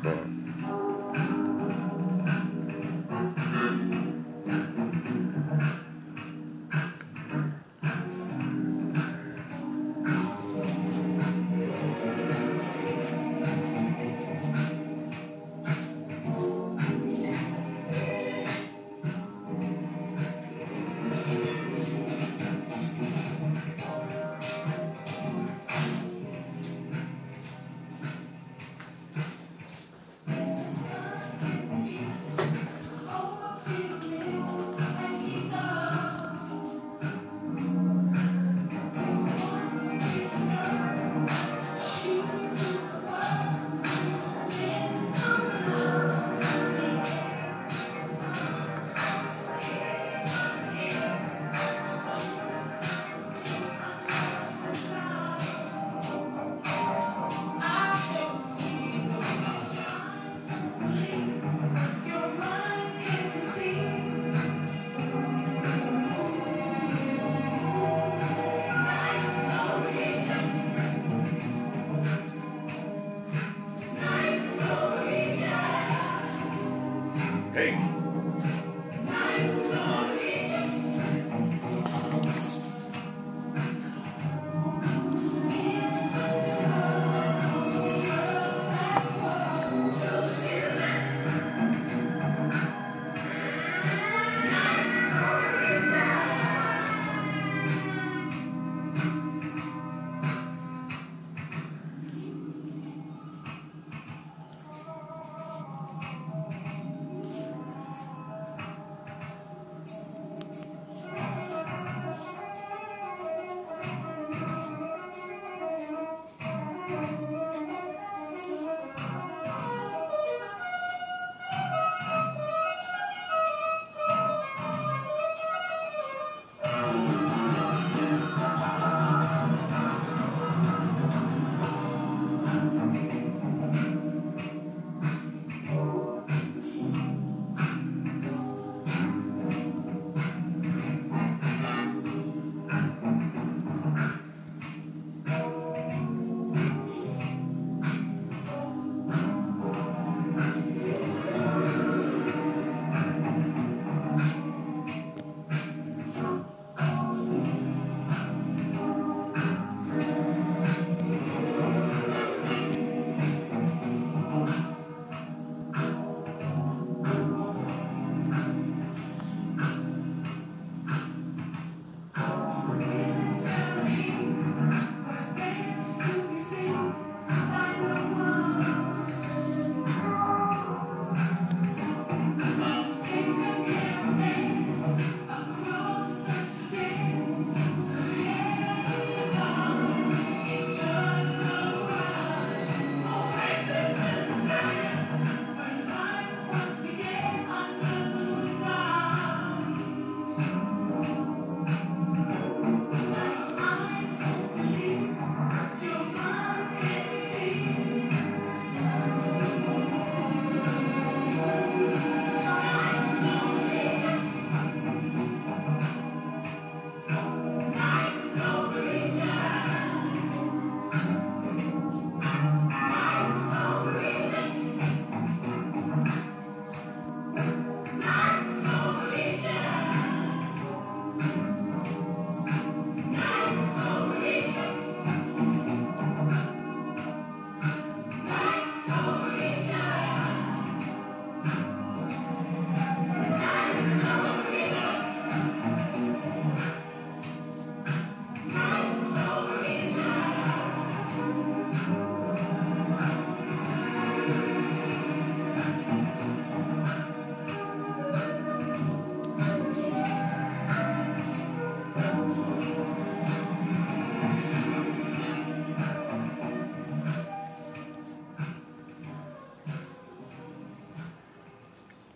Smokers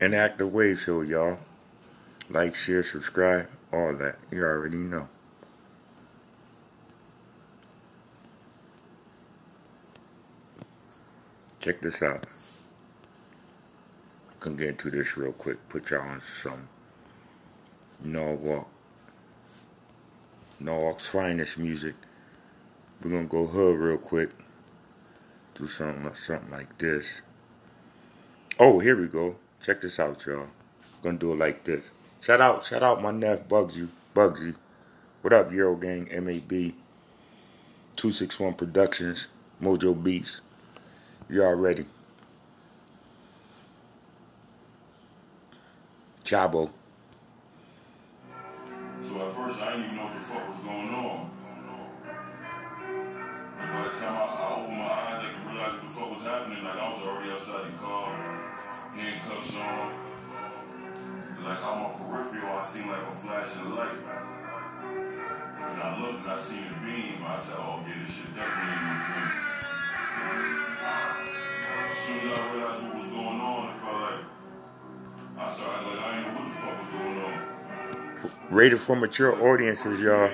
and act the wave show, y'all. Like, share, subscribe, all that. You already know. Check this out. I can get into this real quick. Put y'all on some Norwalk. Norwalk's finest music. We're gonna go hood real quick. Do something something like this. Oh, here we go. Check this out, y'all. Gonna do it like this. Shout out, shout out my nephew Bugsy. Bugsy. What up, Euro Gang MAB? 261 Productions, Mojo Beats. Y'all ready. Chabo. on my peripheral, I seen like a flash of light. When I looked and I seen a beam. I said, oh, yeah, this shit definitely in between. As soon as I realized what was going on, I felt like I started like I didn't know what the fuck was going on. Rated for mature audiences, y'all.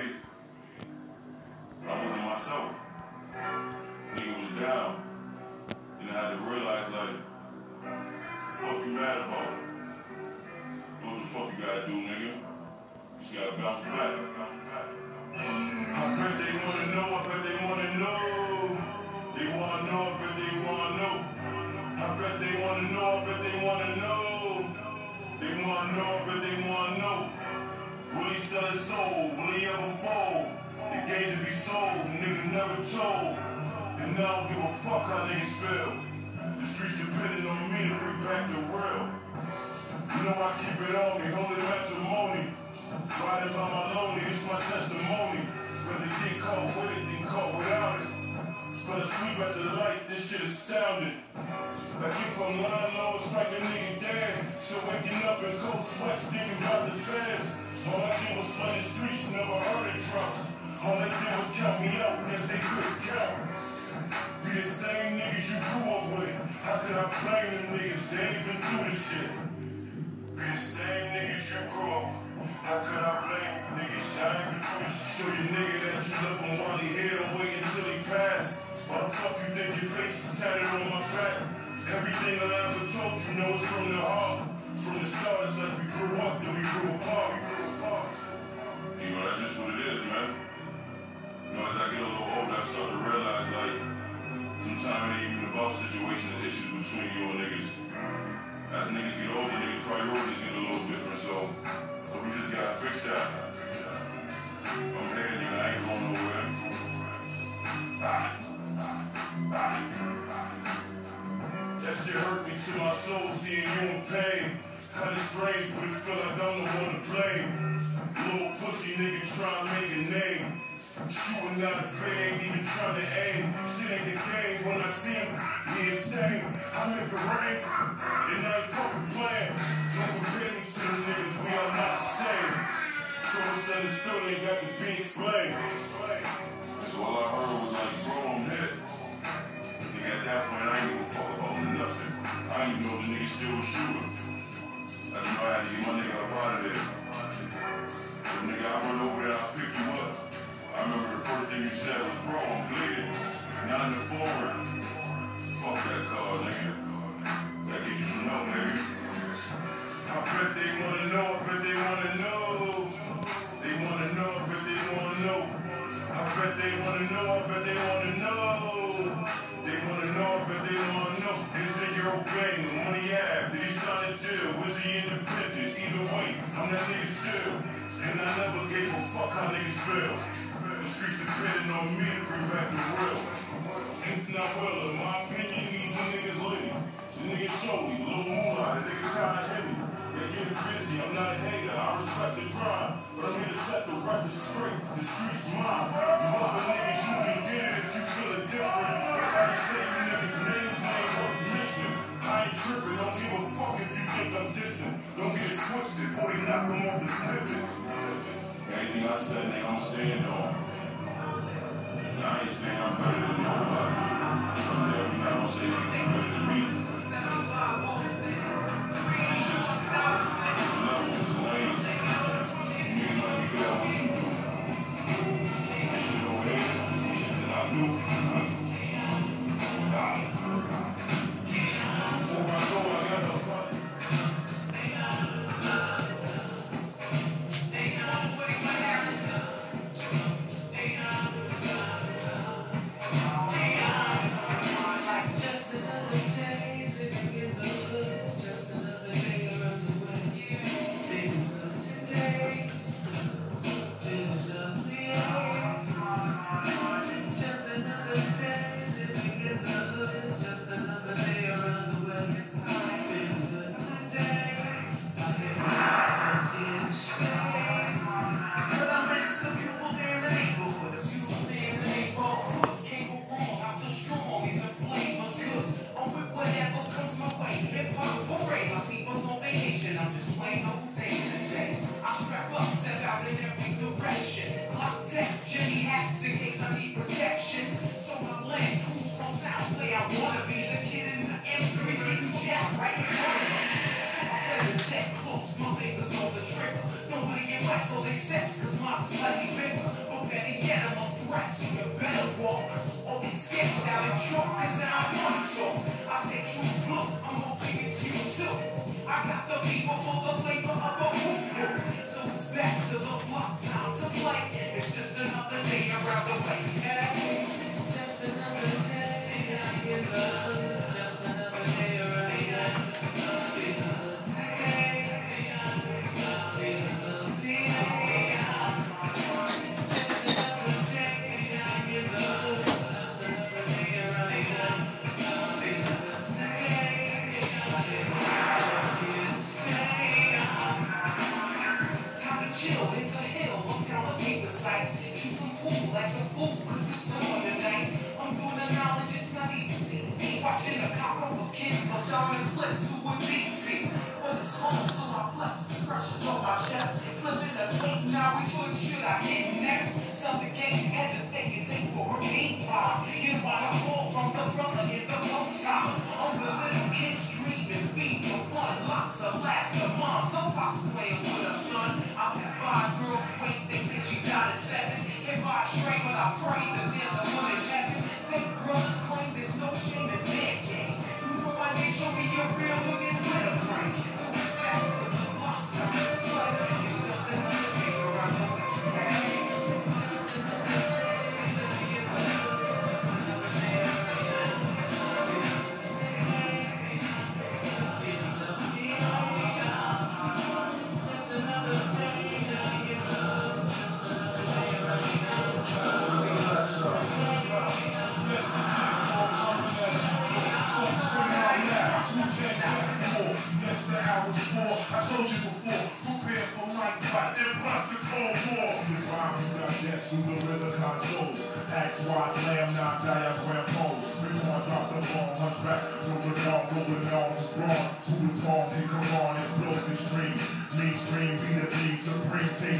Anything I said they gon' stand on. I ain't saying I'm better than nobody.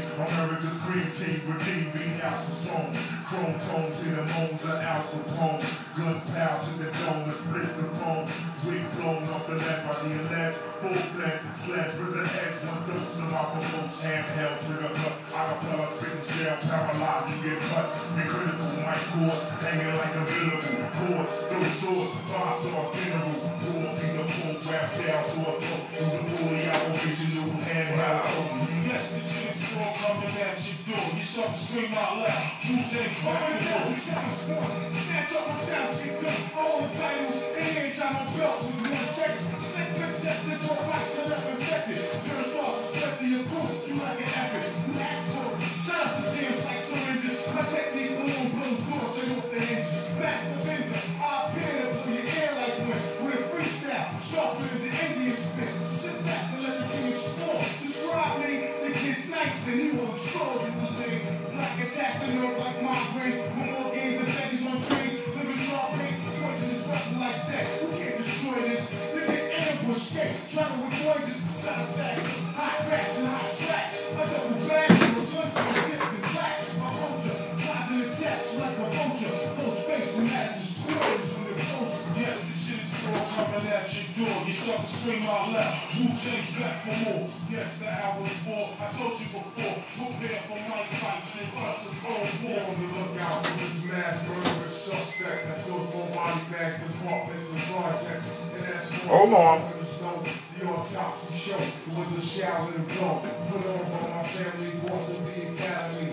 America's cream team, redeem, beat out the song. Chrome tone to the moans of Al Capone. Gunpowder to the dome, and split the bone. Wig blown off the left by the left. Full fledged, slash with the edge. One dose of my promote. Handheld, trigger cut. Acapella, spitting shell, paralyzed, you get cut. Be critical, mic cord, hanging like a billable. Chords, those swords, five star general. Four finger pull, rap style, sword throat. Through the fully out, original handheld. Yes, this shit is all coming at your door. You start to scream out loud. Who takes back the door? Snatch up my style, stick up all the titles. Any anytime I'm belt, was one check. Stick with tested, throw rocks and up infected. Turn start, split the approach, do like an coming at your door. You start to scream out loud. Who takes back for more? Yes, the hour's four. I told you before. Prepare for night fights and plus a cold War on the lookout for this mass murderer suspect that fills more body bags than apartments and projects. And that's Hold on. The autopsy show it was a shower and blow. Put on by my family, boys of the academy.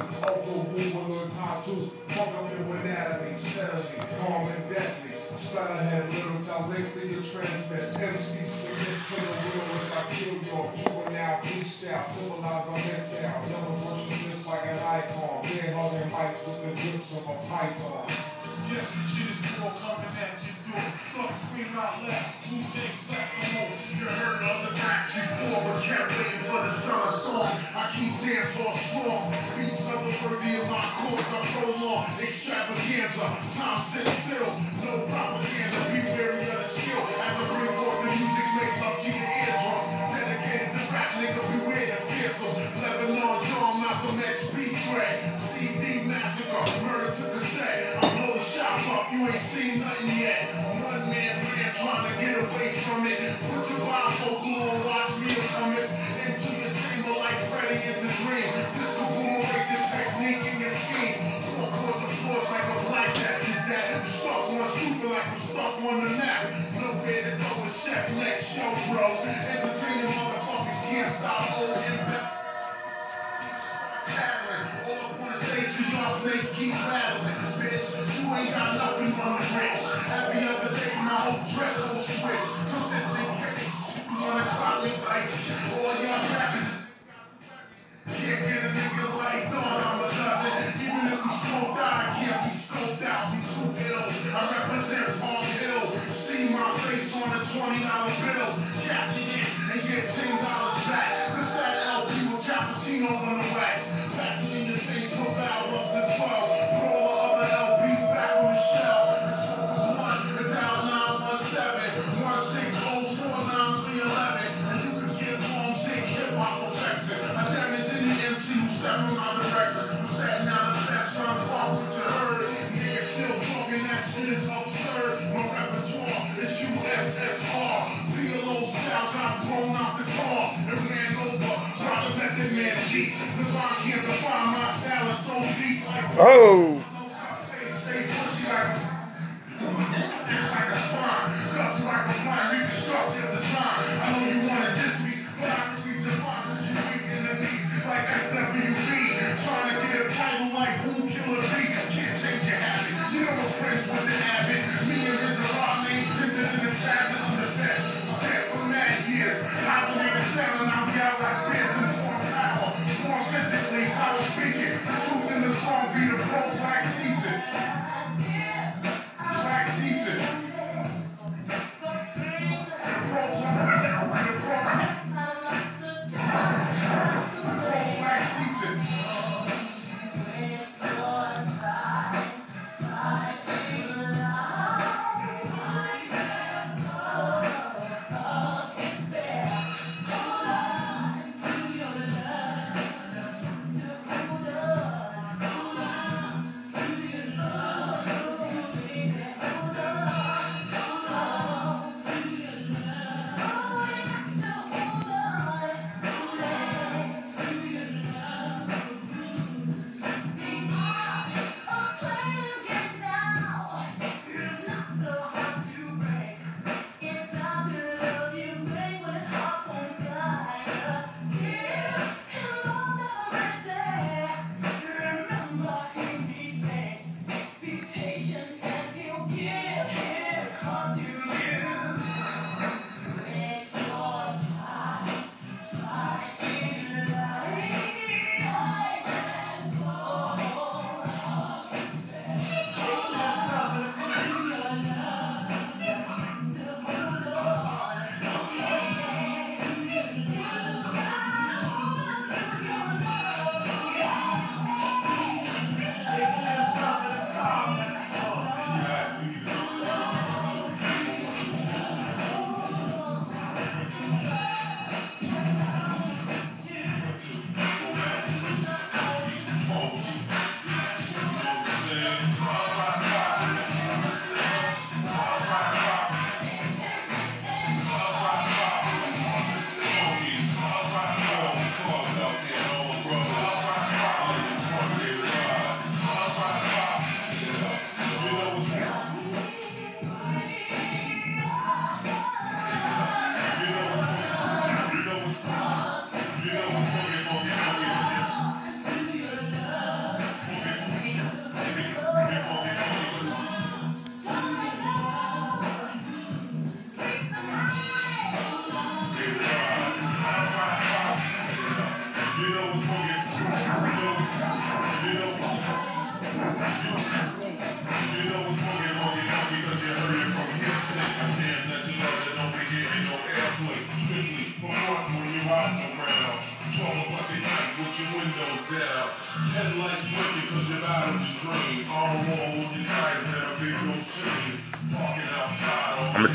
Will learn how to fuck up your anatomy, steadily, calm and deadly. Splatterhead lyrics, I lengthy to transmit. MC submit to the real as I kill your juvenile freestyle. Symbolize our mental. Never worship this like an icon. Bear hugging mics with the grips of a python. Yes, this shit is all coming at your door. To scream out loud. Who takes back for more? You heard of the rap before, but kept waiting for the summer song. I keep dance hall strong. Beats never worthy of my chords. I prolong extravaganza. Time sits still. No propaganda. Be wary of the skill. As I bring forth the music, make love to your eardrum. Dedicated to rap, nigga, beware the fearsome. Lebanon, John, Malcolm X, B. Craig. CD massacre, murder to cassette. Yo, up, you ain't seen nothing yet. One man band trying to get away from it. Put your bifocal on, watch me coming into your chamber like Freddy in the dream. This the boomerang technique in your scheme. Four course of force like a black cat did that. Stuck on super like I'm stuck on the map. Nowhere to go set next show, bro. Entertaining motherfuckers can't stop holding back. Tattling. All up on the stage, y'all snakes keep rattling. Bitch, you ain't got nothing on the rich. Every other day, my whole dress will switch. Took this thing, you wanna clock me like all y'all rappers. Can't get a nigga like Dawn, I'm a dozen. Even if we smoked out, I can't be scoped out. I'm too ill. I represent Park Hill. See my face on a $20 bill. Cash it and get $10 back. The fat LP with cappuccino on the is absurd. My repertoire is USSR. PLO style got thrown out the car and ran over. Try to let that man cheat. Divine can't define my style is so deep like Oh,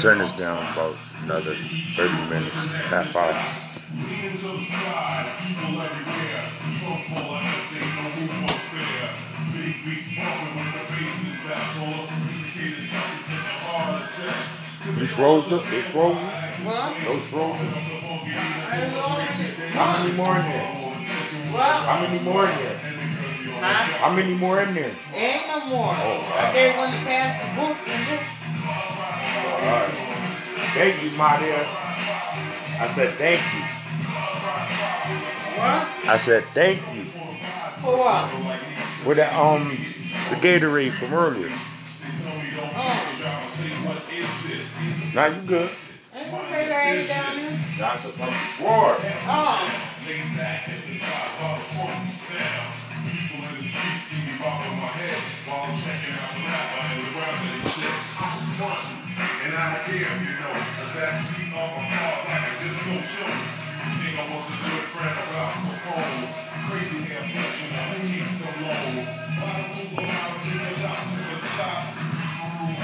turn this down about another 30 minutes, half hour. Lean to the side, people everywhere. Trunk full of everything, no room for spare. Big beats bumping when the bass is back. All the sophisticated suckers hit the heart attack. You froze up? They froze? What? Those frozen? How many more in there? What? How many more in there? Huh? How many more in there? Ain't no more. Oh, I gave one to pass the books and this. Alright. Thank you, my dear. I said thank you. What? I said thank you. For what? For the um the Gatorade from earlier. Oh, Now you good. ain't no Gatorade down there. That's from before. Oh, And I don't care if you know the backseat of my car's like a disco show. Think I was a good friend of Al Capone. Crazy hair flesh and who needs the low? Bottom to the bottom to the top to the top. Ooh,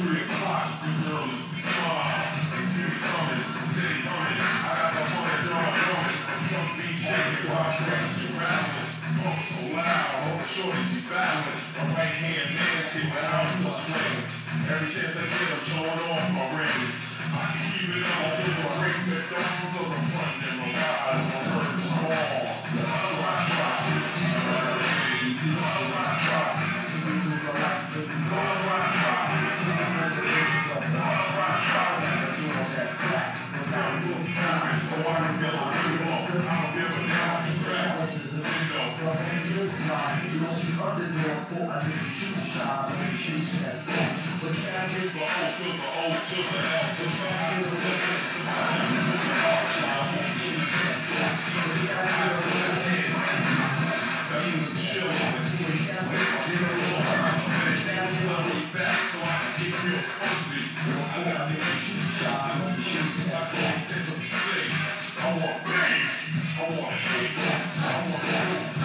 three o'clock, the girl is smile. They see me coming, steady coming. I got the money, drum, drumming. Drum beat shaking while I stretch and rattling. Pump so loud, hold the shorty be battling. My right hand Nancy, but how's the swing? Every chance I get, I'm showing off my rings. I keep it on till I break the dawn, cause I'm in my But can I take the O to the O to the L to the I to the N to the I? That means it's chill. Back so I can get real crazy. I got the shoot shot. I can't think of say. I want bass. I want hate. I want growth.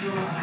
Game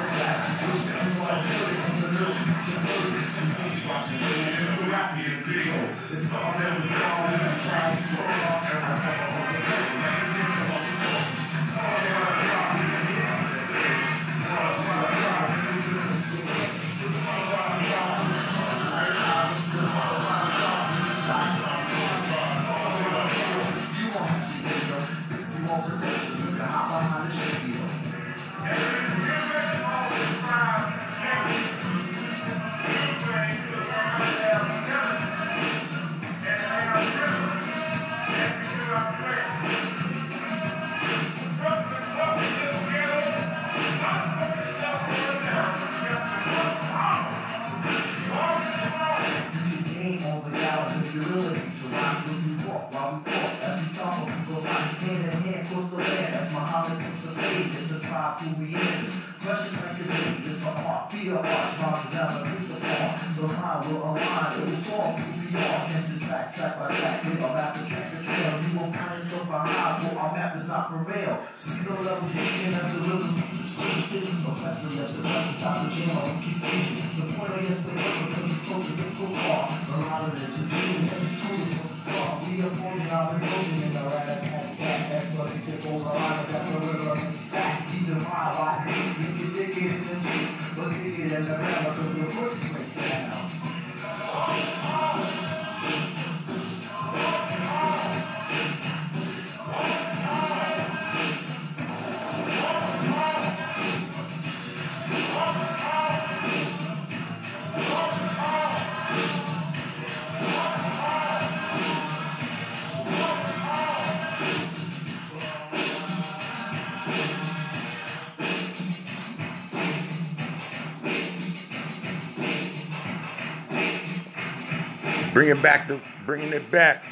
are about to track the trail. You won't find yourself behind, for our map does not prevail. See the levels, we as the rhythms of the stage. Oppressor, yes, oppressor, stop the jam, we keep aging. The point of yes, they because it's close to get so far. A lot of this is new, yes, it's cool, it's a. We are forging our erosion in the rat attack, attack. That's what we take over lines at the river. Back, keep them high, like me. You can dig it in the Jeep, but dig it in the grammar, cause the foot break Bringing back the bringing it back.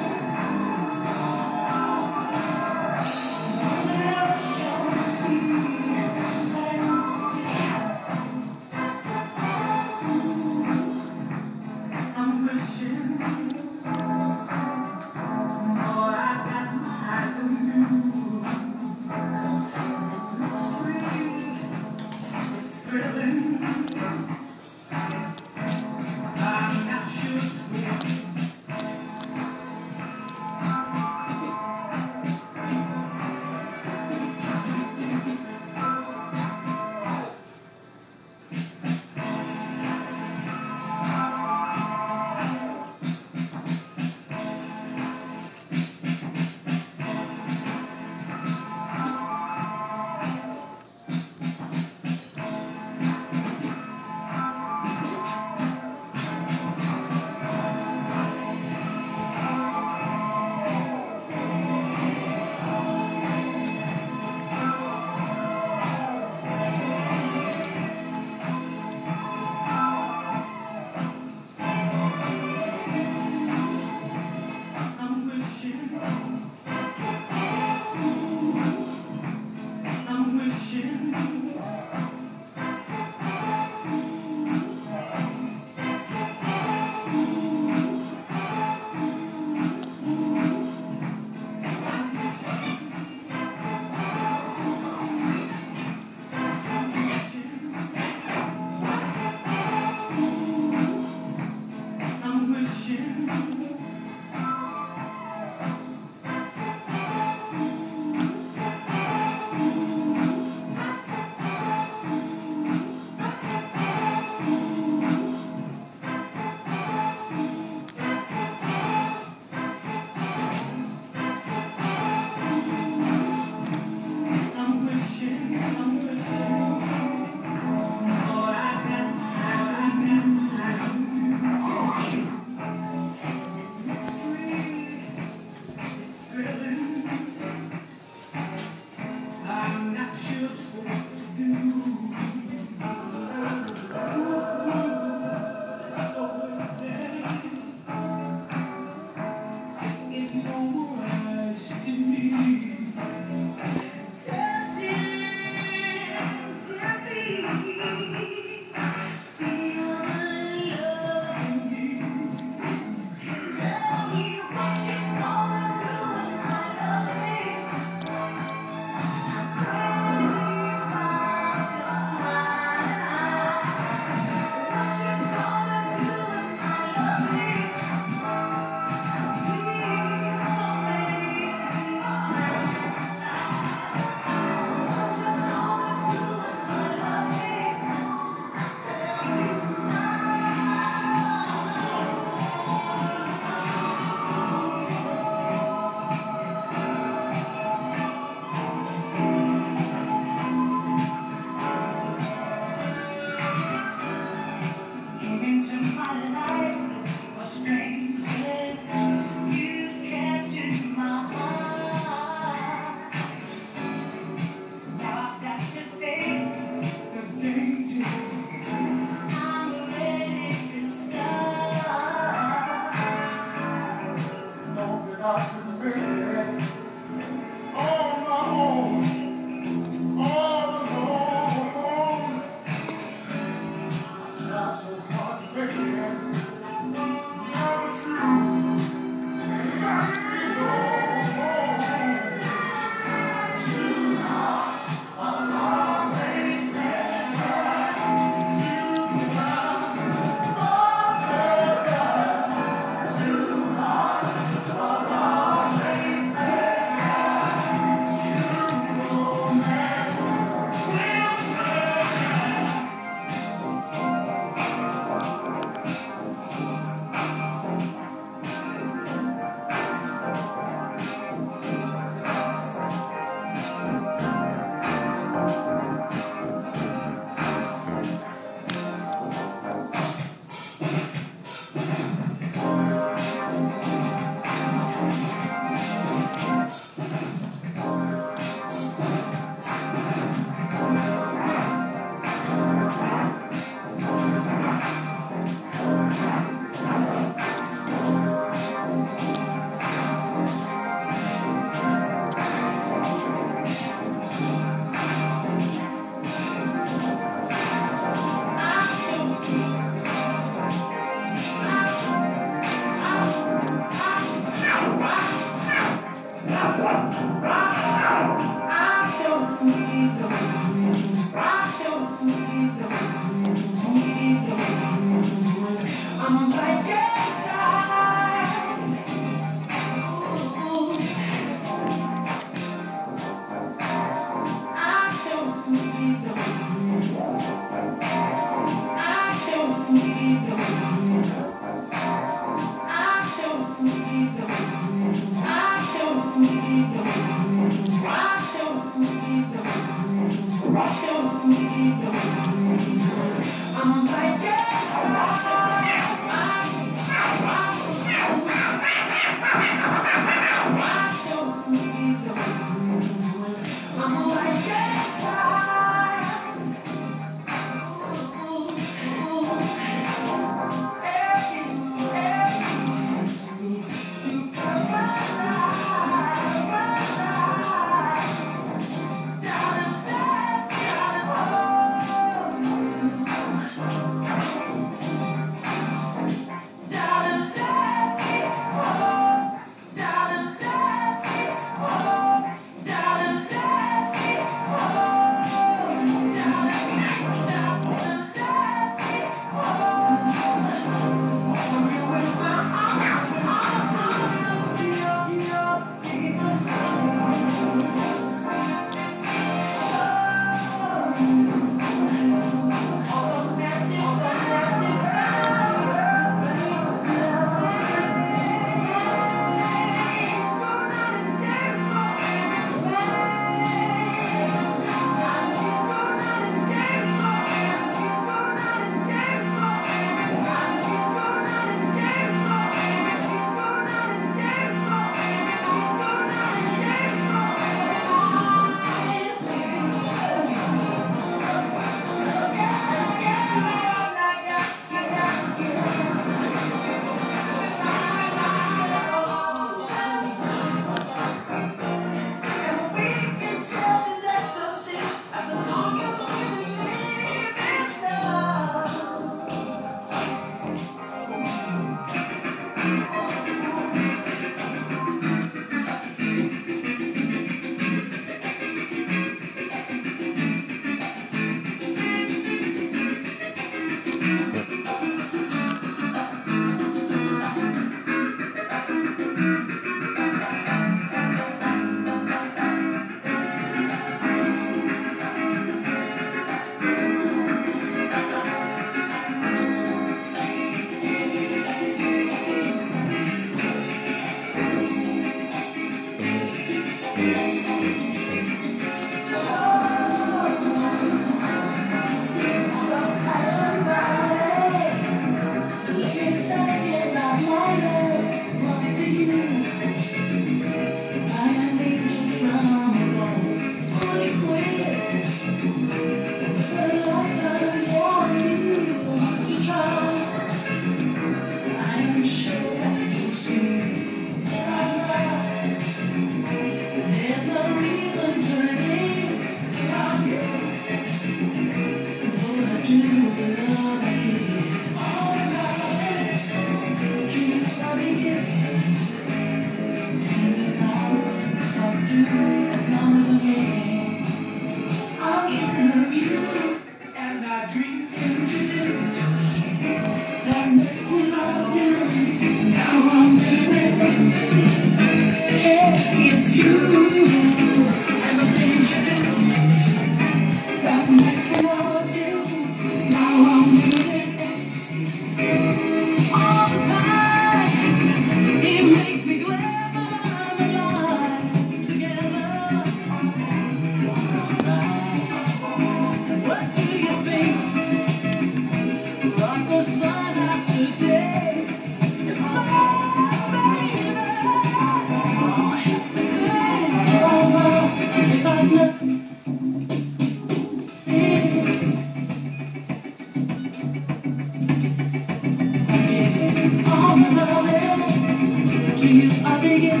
I begin,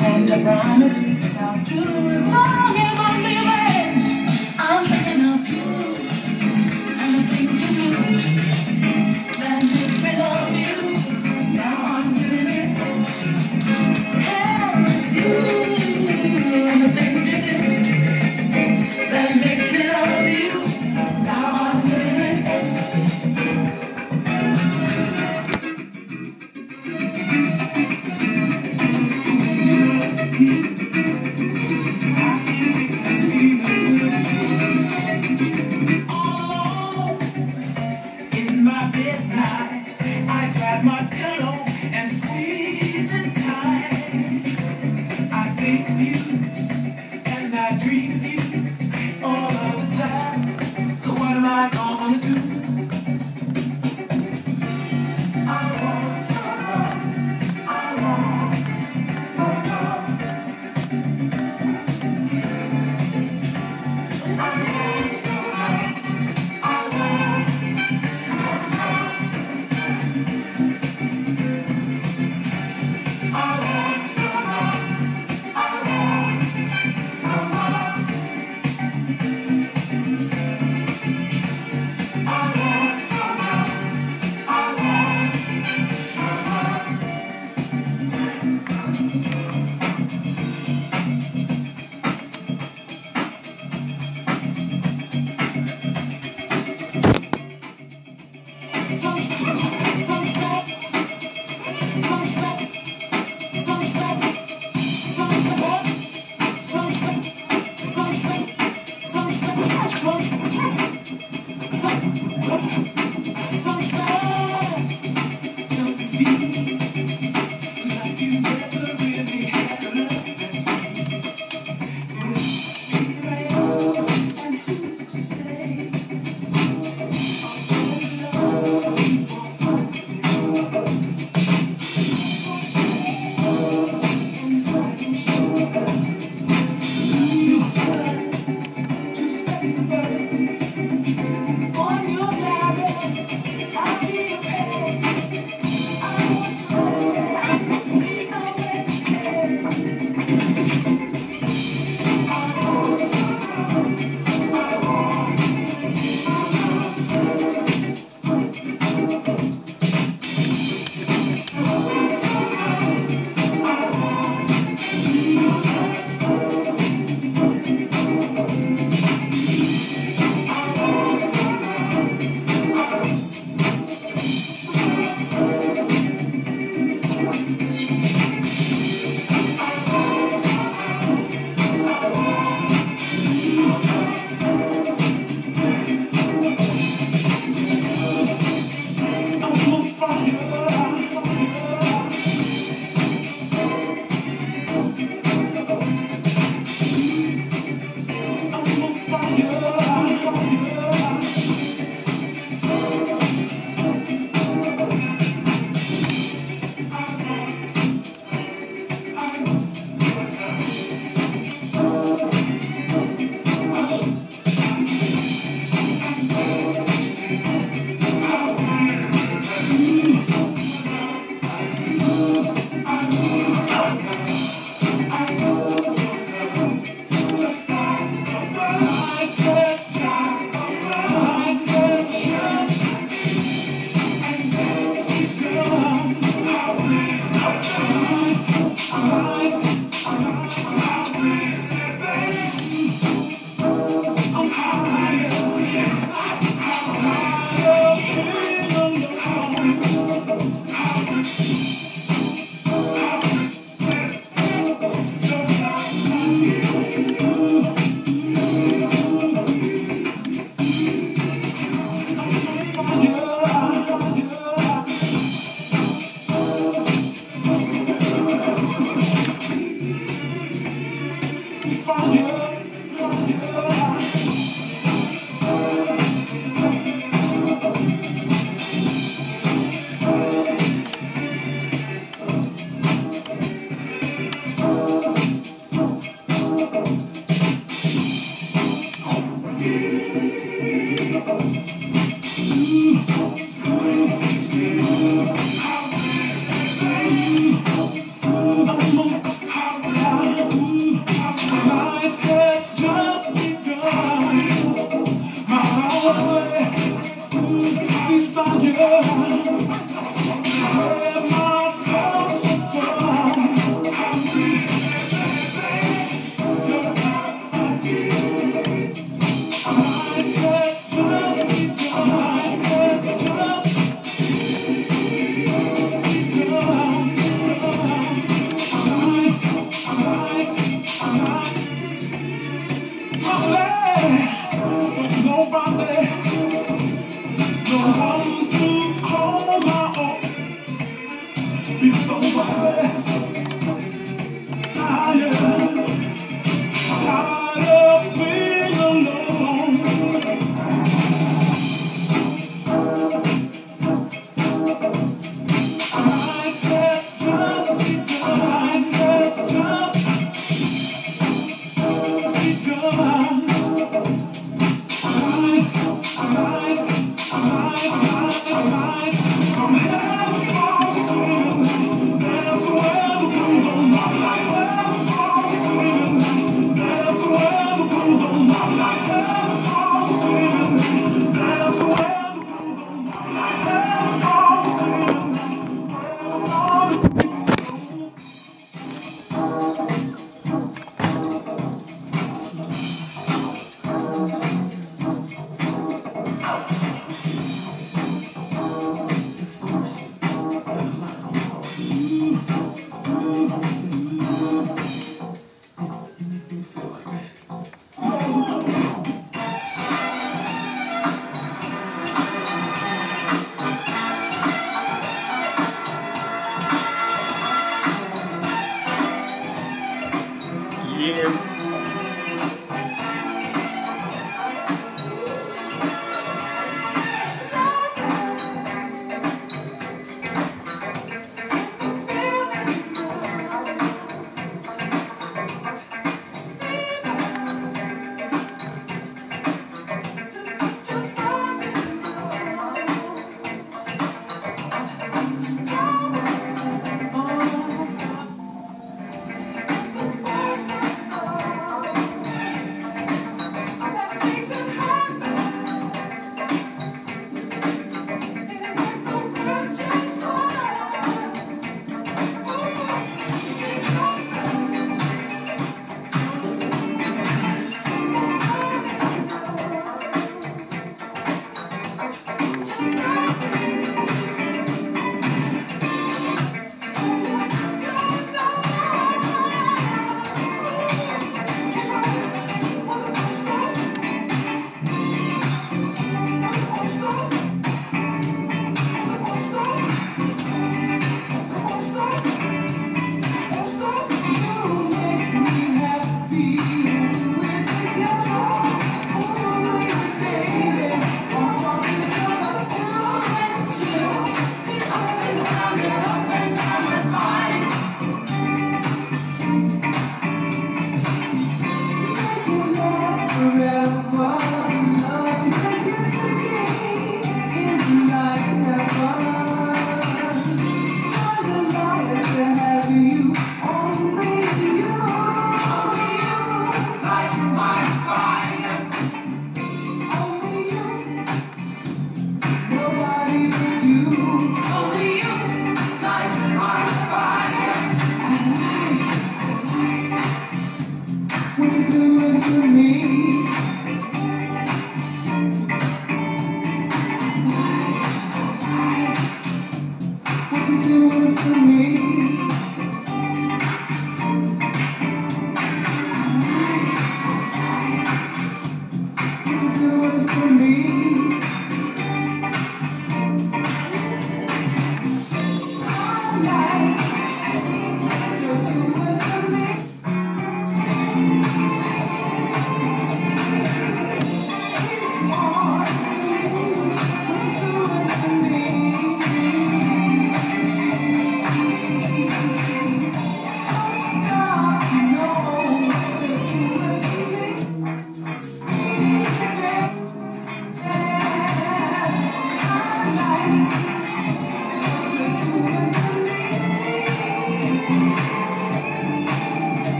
and I promise I'll do as long as